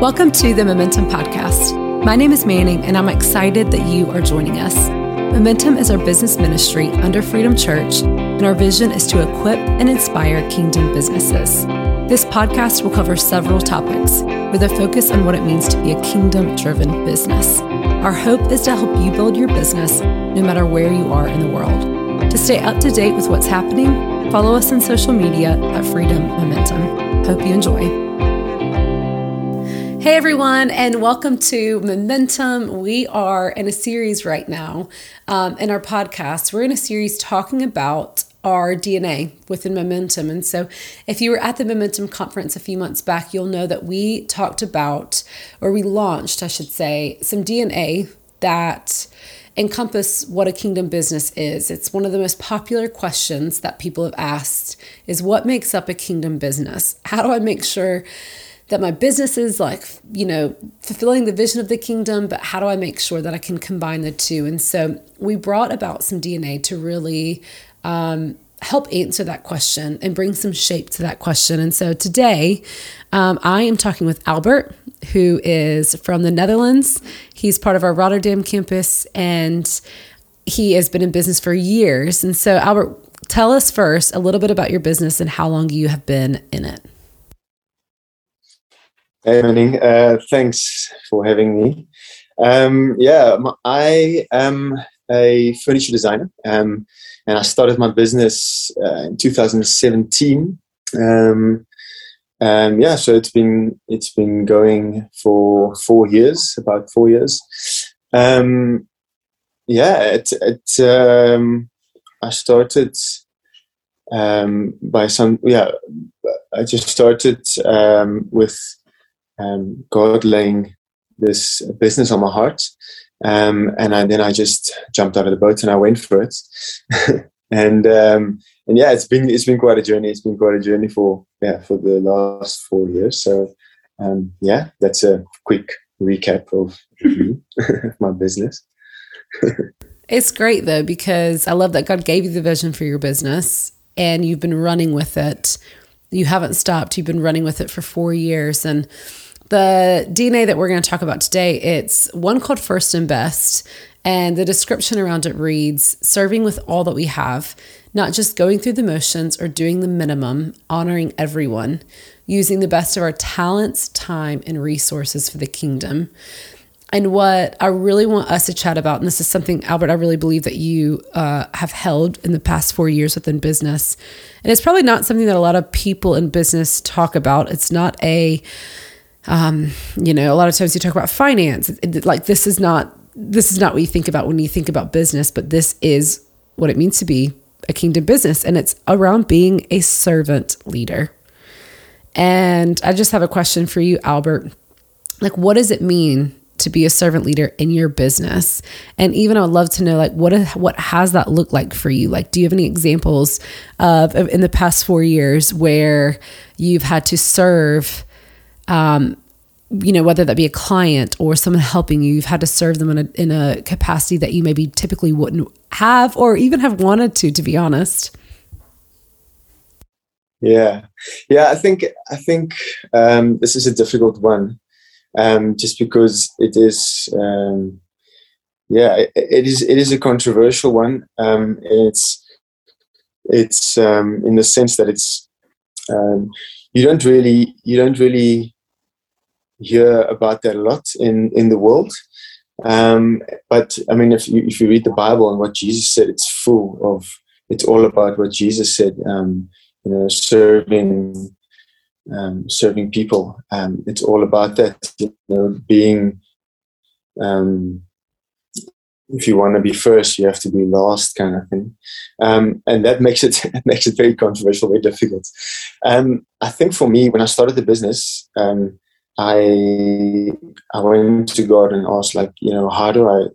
Welcome to the Momentum Podcast. My name is Manning, and I'm excited that you are joining us. Momentum is our business ministry under Freedom Church, and our vision is to equip and inspire kingdom businesses. This podcast will cover several topics with a focus on what it means to be a kingdom driven business. Our hope is to help you build your business no matter where you are in the world. To stay up to date with what's happening, follow us on social media at Freedom Momentum. Hope you enjoy. Hey everyone, and welcome to Momentum. We are in a series right now um, in our podcast. We're in a series talking about our DNA within Momentum. And so, if you were at the Momentum conference a few months back, you'll know that we talked about, or we launched, I should say, some DNA that encompass what a kingdom business is. It's one of the most popular questions that people have asked is what makes up a kingdom business? How do I make sure that my business is like, you know, fulfilling the vision of the kingdom, but how do I make sure that I can combine the two? And so we brought about some DNA to really um, help answer that question and bring some shape to that question. And so today, um, I am talking with Albert, who is from the Netherlands. He's part of our Rotterdam campus and he has been in business for years. And so, Albert, tell us first a little bit about your business and how long you have been in it. Hey, Manning. Uh, thanks for having me. Um, yeah, I am a furniture designer, um, and I started my business uh, in 2017. Um, yeah, so it's been it's been going for four years, about four years. Um, yeah, it, it um, I started um, by some yeah, I just started with um, God laying this business on my heart. Um, and I, then I just jumped out of the boat and I went for it. and um, and yeah, it's been it's been quite a journey. It's been quite a journey for yeah for the last four years. So um, yeah, that's a quick recap of my business. it's great though because I love that God gave you the vision for your business and you've been running with it. You haven't stopped. You've been running with it for four years and the DNA that we're going to talk about today, it's one called First and Best. And the description around it reads serving with all that we have, not just going through the motions or doing the minimum, honoring everyone, using the best of our talents, time, and resources for the kingdom. And what I really want us to chat about, and this is something, Albert, I really believe that you uh, have held in the past four years within business. And it's probably not something that a lot of people in business talk about. It's not a um, you know, a lot of times you talk about finance. It, like this is not this is not what you think about when you think about business, but this is what it means to be a kingdom business, and it's around being a servant leader. And I just have a question for you, Albert. Like, what does it mean to be a servant leader in your business? And even I would love to know, like, what what has that looked like for you? Like, do you have any examples of, of in the past four years where you've had to serve? Um, you know, whether that be a client or someone helping you, you've had to serve them in a, in a capacity that you maybe typically wouldn't have or even have wanted to, to be honest. Yeah, yeah. I think I think um, this is a difficult one, um, just because it is. Um, yeah, it, it is. It is a controversial one. Um, it's it's um, in the sense that it's um, you don't really you don't really hear about that a lot in in the world. Um, but I mean, if you if you read the Bible and what Jesus said, it's full of it's all about what Jesus said. Um, you know, serving um, serving people. Um, it's all about that. You know, being. Um, if you want to be first, you have to be last, kind of thing, um, and that makes it makes it very controversial, very difficult. Um, I think for me, when I started the business, um, I I went to God and asked like you know how do I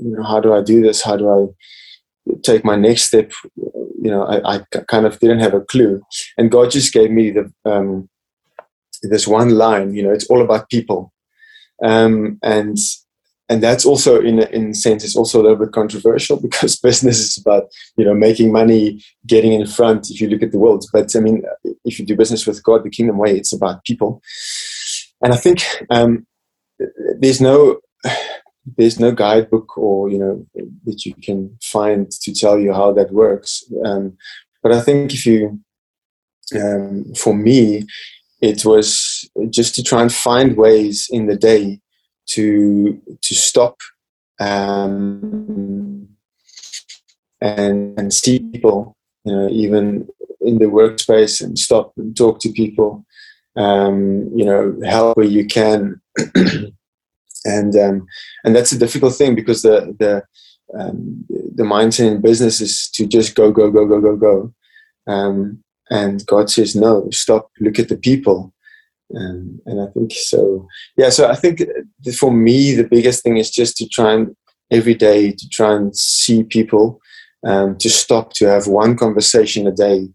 you know how do I do this? How do I take my next step? You know I, I kind of didn't have a clue. And God just gave me the um, this one line you know it's all about people. Um, and and that's also in in a sense it's also a little bit controversial because business is about you know making money getting in front if you look at the world. But i mean if you do business with god the kingdom way it's about people and I think um, there's no there's no guidebook or you know that you can find to tell you how that works. Um, but I think if you, um, for me, it was just to try and find ways in the day to to stop um, and and see people, you know, even in the workspace, and stop and talk to people. Um, you know, help where you can. and um, and that's a difficult thing because the the um, the mindset in business is to just go go go go go go, um, and God says no, stop, look at the people, um, and I think so. Yeah, so I think for me the biggest thing is just to try and every day to try and see people, um, to stop to have one conversation a day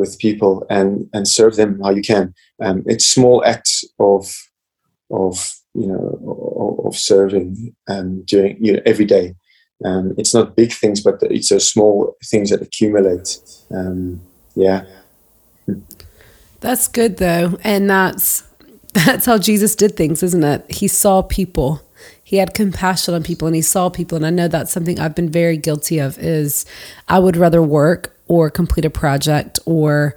with people and and serve them how you can. Um, it's small acts of of you know of, serving um, during you know, every day. Um, it's not big things, but it's those small things that accumulate. Um, yeah. That's good though, and that's that's how Jesus did things, isn't it? He saw people. He had compassion on people and he saw people and I know that's something I've been very guilty of is I would rather work or complete a project or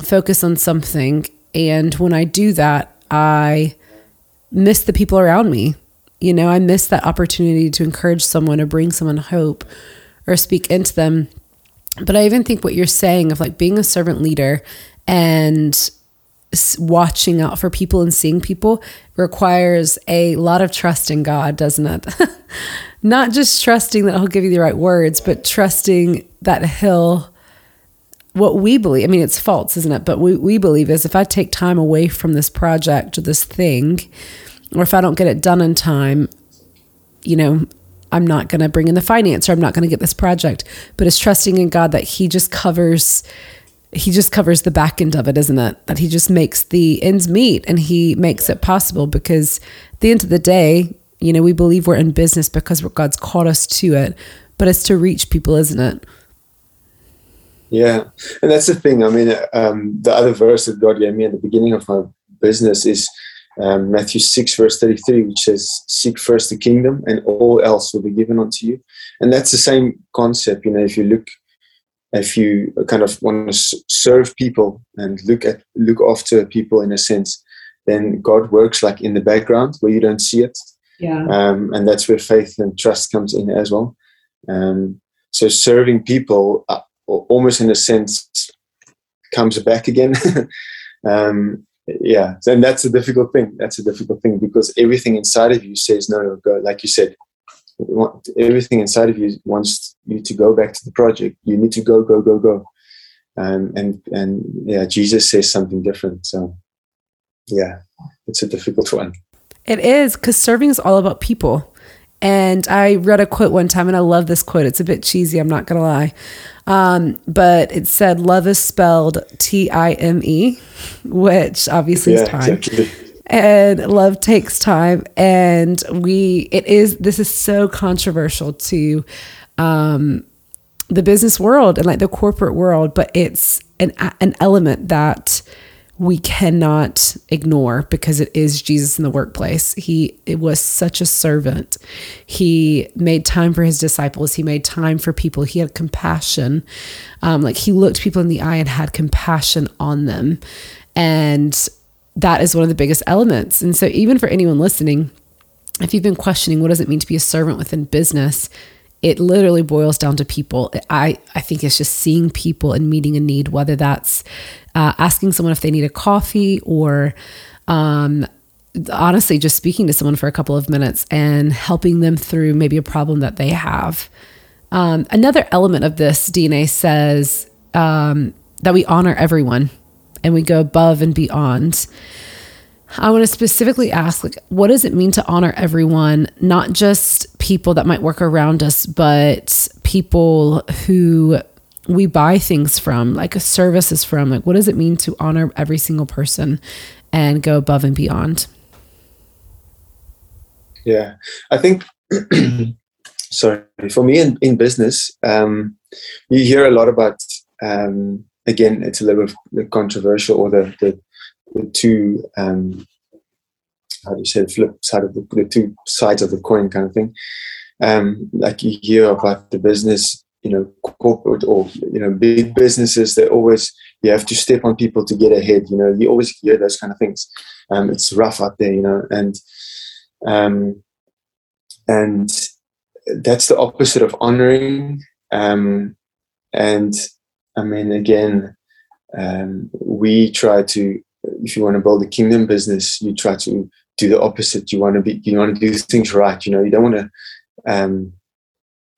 focus on something and when I do that I miss the people around me. You know, I miss that opportunity to encourage someone or bring someone hope or speak into them. But I even think what you're saying of like being a servant leader and watching out for people and seeing people requires a lot of trust in God, doesn't it? Not just trusting that He'll give you the right words, but trusting that He'll, what we believe, I mean, it's false, isn't it? But we, we believe is if I take time away from this project or this thing, or if I don't get it done in time, you know, I'm not going to bring in the finance or I'm not going to get this project. But it's trusting in God that He just covers he just covers the back end of it, isn't it? That he just makes the ends meet and he makes it possible because at the end of the day, you know, we believe we're in business because God's called us to it, but it's to reach people, isn't it? Yeah. And that's the thing. I mean, um, the other verse that God gave me at the beginning of my business is um, Matthew 6, verse 33, which says, Seek first the kingdom and all else will be given unto you. And that's the same concept. You know, if you look if you kind of want to serve people and look at look after people in a sense, then God works like in the background where you don't see it. Yeah. Um, and that's where faith and trust comes in as well. Um, so serving people, uh, almost in a sense, comes back again. um, yeah, and that's a difficult thing. That's a difficult thing because everything inside of you says no, no, go. Like you said, everything inside of you wants you to go back to the project. You need to go, go, go, go. Um, and and yeah, Jesus says something different. So yeah, it's a difficult one. It is because serving is all about people. And I read a quote one time, and I love this quote. It's a bit cheesy, I'm not gonna lie, um, but it said, "Love is spelled T I M E," which obviously yeah, is time. Exactly and love takes time and we it is this is so controversial to um the business world and like the corporate world but it's an an element that we cannot ignore because it is Jesus in the workplace. He it was such a servant. He made time for his disciples. He made time for people. He had compassion. Um, like he looked people in the eye and had compassion on them. And that is one of the biggest elements. And so, even for anyone listening, if you've been questioning what does it mean to be a servant within business, it literally boils down to people. I, I think it's just seeing people and meeting a need, whether that's uh, asking someone if they need a coffee or um, honestly just speaking to someone for a couple of minutes and helping them through maybe a problem that they have. Um, another element of this DNA says um, that we honor everyone and we go above and beyond. I want to specifically ask like what does it mean to honor everyone, not just people that might work around us, but people who we buy things from, like services from. Like what does it mean to honor every single person and go above and beyond? Yeah. I think sorry, for me in, in business, um, you hear a lot about um, again, it's a little bit controversial, or the the, the two um, how do you say the flip side of the, the two sides of the coin kind of thing. Um, like you hear about the business, you know, corporate or you know, big businesses. They always you have to step on people to get ahead. You know, you always hear those kind of things. Um, it's rough out there, you know, and um, and that's the opposite of honoring. Um, and I mean, again, um, we try to, if you want to build a kingdom business, you try to do the opposite. You want to be, you want to do things right. You know, you don't want to um,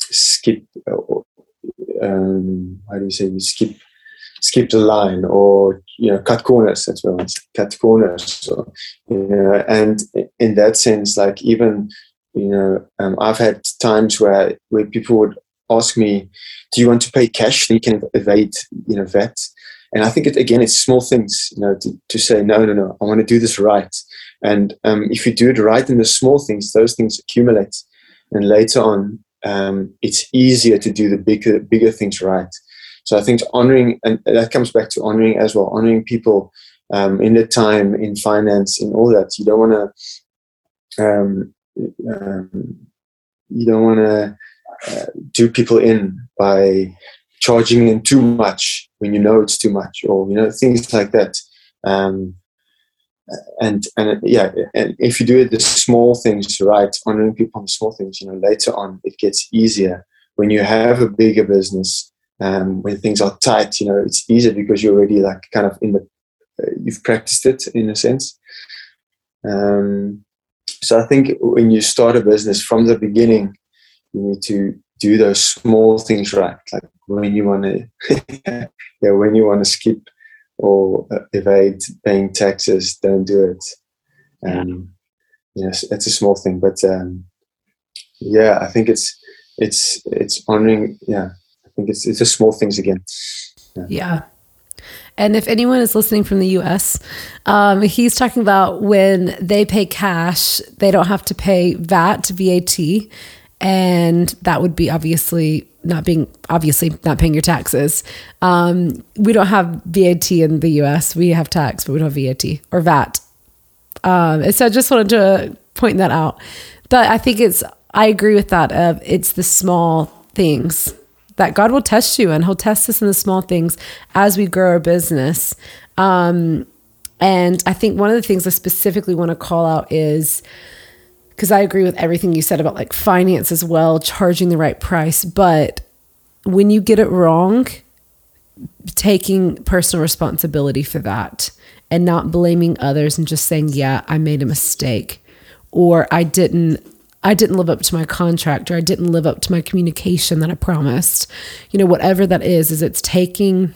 skip. Um, how do you say? You skip, skip the line, or you know, cut corners. That's what I want. Cut corners. So, you know, and in that sense, like even you know, um, I've had times where where people would ask me, "Do you want to pay cash? So you can evade, you know, VAT." And I think it again, it's small things, you know, to, to say, "No, no, no, I want to do this right." And um, if you do it right in the small things, those things accumulate, and later on, um, it's easier to do the bigger bigger things right. So I think honoring, and that comes back to honoring as well, honoring people um, in the time, in finance, in all that. You don't want to, um, um, you don't want to uh, do people in by charging in too much when you know it's too much, or you know things like that. Um, and and yeah, and if you do it the small things right, honoring people on the small things, you know, later on it gets easier. When you have a bigger business, um, when things are tight, you know, it's easier because you're already like kind of in the, uh, you've practiced it in a sense. Um, so I think when you start a business from the beginning, you need to do those small things right. Like when you want to, yeah, when you want to skip or evade paying taxes, don't do it. Um, yes, it's a small thing, but um, yeah, I think it's it's it's honoring. Yeah, I think it's it's the small things again. Yeah. yeah. And if anyone is listening from the US, um, he's talking about when they pay cash, they don't have to pay VAT, VAT, and that would be obviously not being obviously not paying your taxes. Um, we don't have VAT in the US. We have tax, but we don't have VAT or VAT. Um, and so I just wanted to point that out. But I think it's I agree with that. Of it's the small things that God will test you and He'll test us in the small things as we grow our business. Um, and I think one of the things I specifically want to call out is because I agree with everything you said about like finance as well, charging the right price. But when you get it wrong, taking personal responsibility for that and not blaming others and just saying, yeah, I made a mistake or I didn't I didn't live up to my contract or I didn't live up to my communication that I promised. You know, whatever that is, is it's taking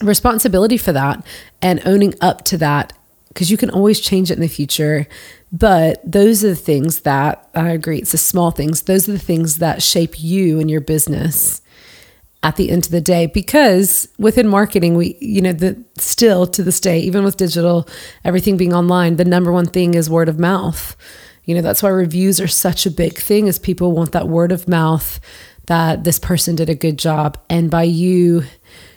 responsibility for that and owning up to that because you can always change it in the future. But those are the things that I agree, it's the small things. Those are the things that shape you and your business at the end of the day because within marketing we you know the still to this day even with digital everything being online the number one thing is word of mouth you know, that's why reviews are such a big thing is people want that word of mouth that this person did a good job. And by you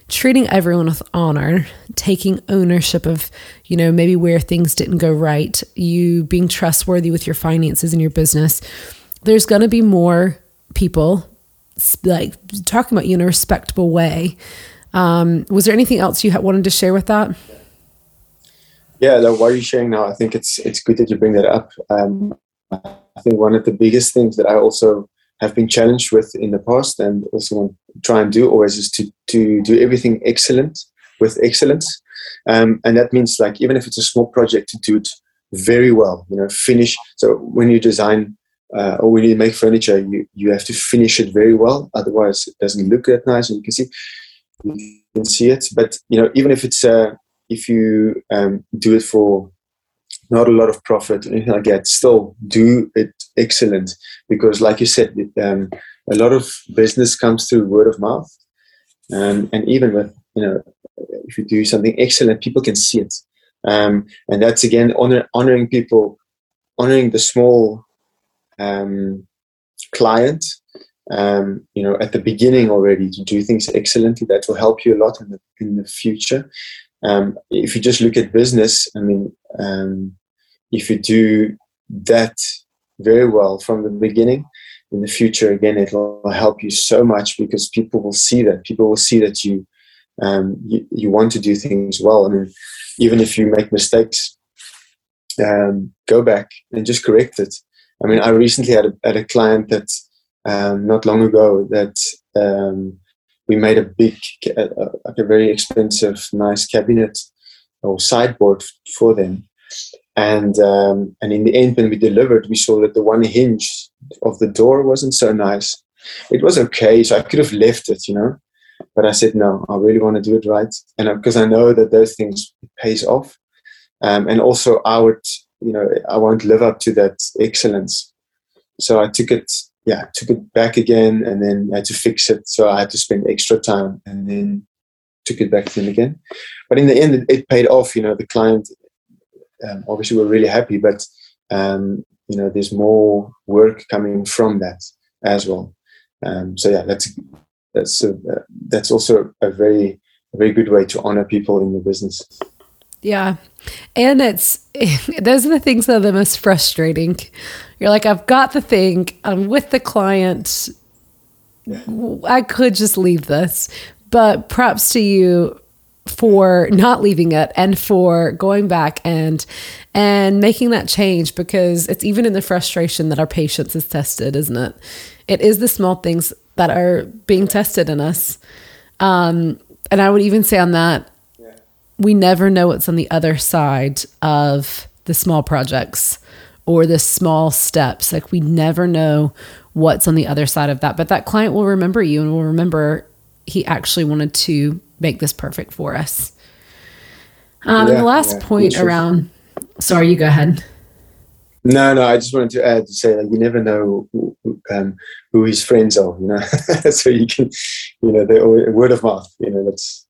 treating everyone with honor, taking ownership of, you know, maybe where things didn't go right, you being trustworthy with your finances and your business, there's going to be more people like talking about you in a respectable way. Um, was there anything else you wanted to share with that? Yeah, like what are you sharing now? I think it's it's good that you bring that up. Um, I think one of the biggest things that I also have been challenged with in the past, and also want to try and do always, is to to do everything excellent with excellence, um, and that means like even if it's a small project, to do it very well. You know, finish. So when you design uh, or when you make furniture, you you have to finish it very well. Otherwise, it doesn't look that nice, and you can see you can see it. But you know, even if it's uh, if you um, do it for not a lot of profit anything like that, still do it excellent because, like you said, um, a lot of business comes through word of mouth, um, and even with you know, if you do something excellent, people can see it, um, and that's again honor, honoring people, honoring the small um, client. Um, you know, at the beginning already to do things excellently, that will help you a lot in the in the future. Um, if you just look at business, I mean, um, if you do that very well from the beginning, in the future, again, it will help you so much because people will see that. People will see that you um, you, you want to do things well. I mean, even if you make mistakes, um, go back and just correct it. I mean, I recently had a, had a client that um, not long ago that um, we made a big, uh, like a very expensive, nice cabinet or sideboard for them. And um, and in the end, when we delivered, we saw that the one hinge of the door wasn't so nice. It was okay, so I could have left it, you know. But I said no. I really want to do it right, and because I know that those things pays off, um, and also I would, you know, I won't live up to that excellence. So I took it yeah, took it back again and then I had to fix it. So I had to spend extra time and then took it back to him again. But in the end, it, it paid off. You know, the client um, obviously were really happy, but um, you know, there's more work coming from that as well. Um, so yeah, that's that's a, uh, that's also a very a very good way to honor people in the business. Yeah. And it's those are the things that are the most frustrating. You're like, I've got the thing, I'm with the client. I could just leave this. But props to you for not leaving it and for going back and and making that change because it's even in the frustration that our patience is tested, isn't it? It is the small things that are being tested in us. Um, and I would even say on that, we never know what's on the other side of the small projects or the small steps. Like we never know what's on the other side of that. But that client will remember you and will remember he actually wanted to make this perfect for us. Um, yeah, and the last yeah, point around, sorry, you go ahead. No, no, I just wanted to add to say like you never know who, um, who his friends are, you know, so you can, you know, the word of mouth, you know, that's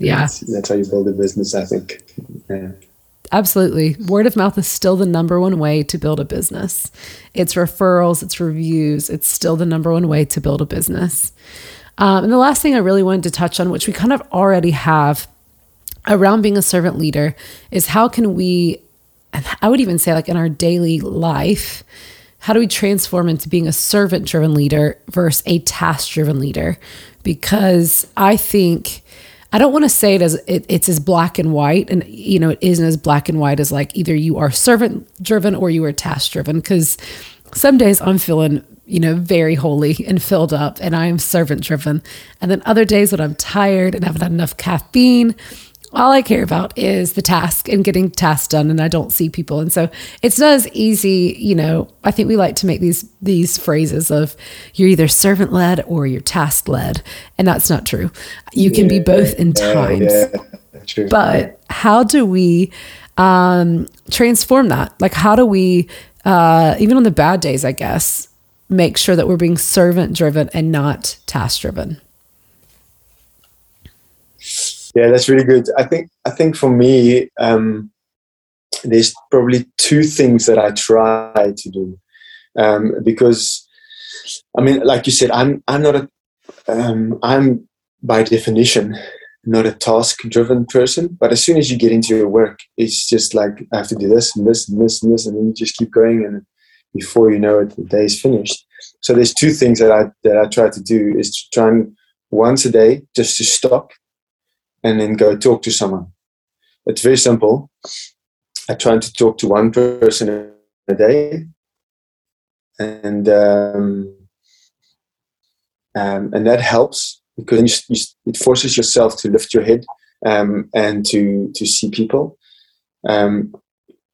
yeah that's, that's how you build a business i think yeah. Absolutely. Word of mouth is still the number one way to build a business. It's referrals, it's reviews. It's still the number one way to build a business. Um, and the last thing I really wanted to touch on, which we kind of already have around being a servant leader, is how can we, and I would even say, like in our daily life, how do we transform into being a servant driven leader versus a task driven leader? Because I think I don't want to say it as it, it's as black and white, and you know, it isn't as black and white as like either you are servant driven or you are task driven. Because some days I'm feeling you know very holy and filled up, and I am servant driven, and then other days when I'm tired and haven't had enough caffeine all I care about is the task and getting tasks done and I don't see people. And so it's not as easy, you know, I think we like to make these these phrases of you're either servant led or you're task led. And that's not true. You can yeah, be both in times. Yeah, but how do we um, transform that? Like how do we uh, even on the bad days, I guess, make sure that we're being servant driven and not task driven? Yeah, that's really good. I think I think for me, um, there's probably two things that I try to do um, because, I mean, like you said, I'm I'm not a um, I'm by definition not a task-driven person. But as soon as you get into your work, it's just like I have to do this and this and this and this, and then you just keep going, and before you know it, the day is finished. So there's two things that I that I try to do is to try and once a day just to stop and then go talk to someone. It's very simple. I try to talk to one person a day, and um, um, and that helps because you, you, it forces yourself to lift your head um, and to to see people. Um,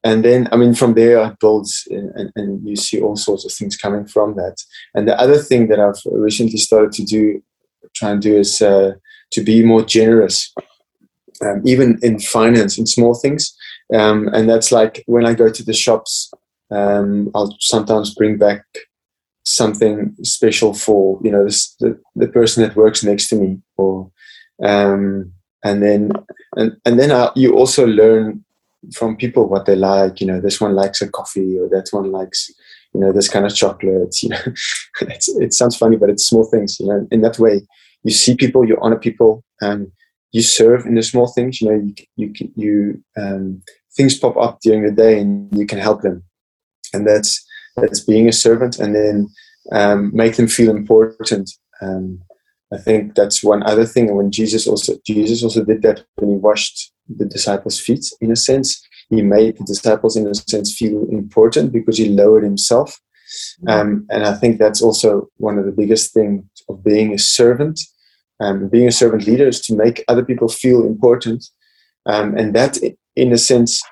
and then, I mean, from there it builds, and, and you see all sorts of things coming from that. And the other thing that I've recently started to do, try and do, is uh, to be more generous um, even in finance in small things. Um, and that's like when i go to the shops um, i'll sometimes bring back something special for you know this, the, the person that works next to me or um, and then and, and then I, you also learn from people what they like you know this one likes a coffee or that one likes you know this kind of chocolate you know. It sounds funny but it's small things you know in that way you see people you honor people and you serve in the small things. You know, you you you um, things pop up during the day, and you can help them. and that's that's being a servant, and then um, make them feel important. Um, I think that's one other thing. When Jesus also Jesus also did that when he washed the disciples' feet, in a sense, he made the disciples, in a sense, feel important because he lowered himself. Mm-hmm. Um, and I think that's also one of the biggest things of being a servant. Um, being a servant leader is to make other people feel important, um, and that, in a sense,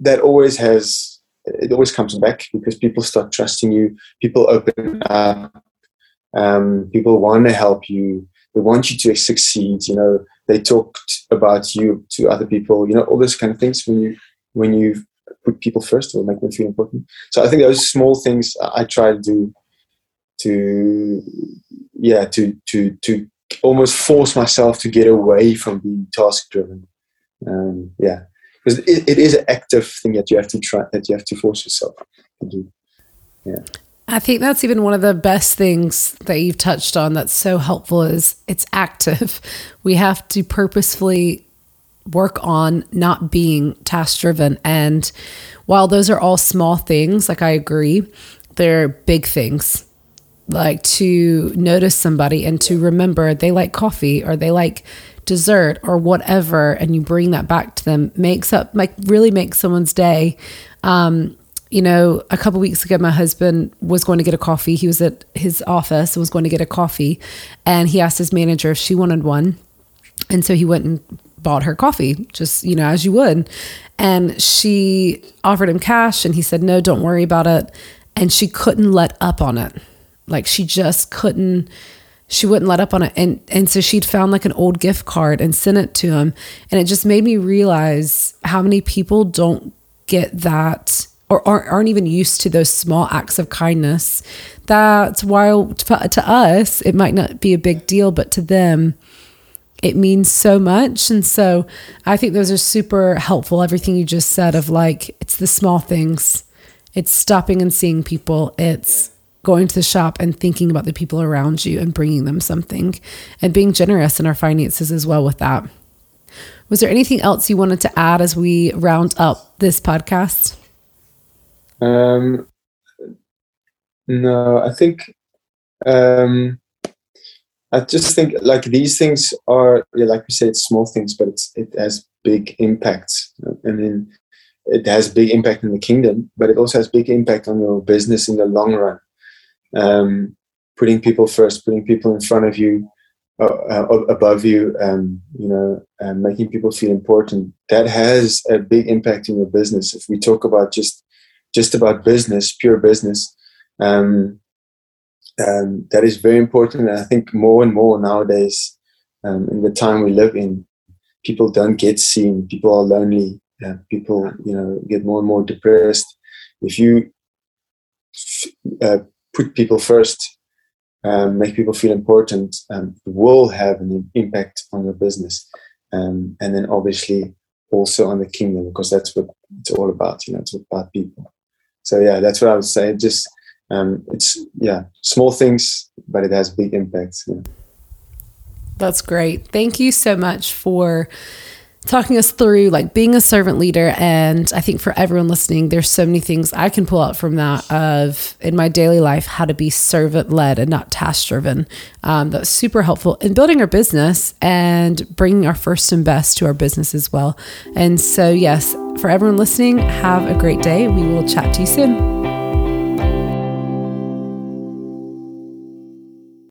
that always has it always comes back because people start trusting you. People open up. Um, people want to help you. They want you to succeed. You know, they talk about you to other people. You know, all those kind of things when you when you put people first or make them feel important. So I think those small things I try to do to yeah to to to almost force myself to get away from being task driven. Um, yeah, because it, it is an active thing that you have to try that you have to force yourself to do. Yeah. I think that's even one of the best things that you've touched on that's so helpful is it's active. We have to purposefully work on not being task driven. And while those are all small things, like I agree, they're big things. Like to notice somebody and to remember they like coffee or they like dessert or whatever, and you bring that back to them makes up, like, really makes someone's day. Um, you know, a couple weeks ago, my husband was going to get a coffee. He was at his office and was going to get a coffee, and he asked his manager if she wanted one. And so he went and bought her coffee, just, you know, as you would. And she offered him cash and he said, No, don't worry about it. And she couldn't let up on it. Like she just couldn't she wouldn't let up on it and and so she'd found like an old gift card and sent it to him and it just made me realize how many people don't get that or aren't, aren't even used to those small acts of kindness that's while to us it might not be a big deal but to them it means so much. And so I think those are super helpful. Everything you just said of like, it's the small things, it's stopping and seeing people, it's going to the shop and thinking about the people around you and bringing them something and being generous in our finances as well with that. Was there anything else you wanted to add as we round up this podcast? Um, no, I think um, I just think like these things are, yeah, like we say, it's small things, but it's it has big impacts. I mean, it has big impact in the kingdom, but it also has big impact on your business in the long run. Um, putting people first, putting people in front of you, uh, uh, above you, um, you know, making people feel important. That has a big impact in your business. If we talk about just just about business, pure business, um, um, that is very important. And I think more and more nowadays, um, in the time we live in, people don't get seen. People are lonely. Uh, people, you know, get more and more depressed. If you uh, put people first, um, make people feel important, um, will have an impact on your business, um, and then obviously also on the kingdom because that's what it's all about. You know, it's about people. So yeah, that's what I would say. Just um, it's yeah small things but it has big impacts that's great thank you so much for talking us through like being a servant leader and i think for everyone listening there's so many things i can pull out from that of in my daily life how to be servant led and not task driven um, that's super helpful in building our business and bringing our first and best to our business as well. And so yes for everyone listening have a great day. We will chat to you soon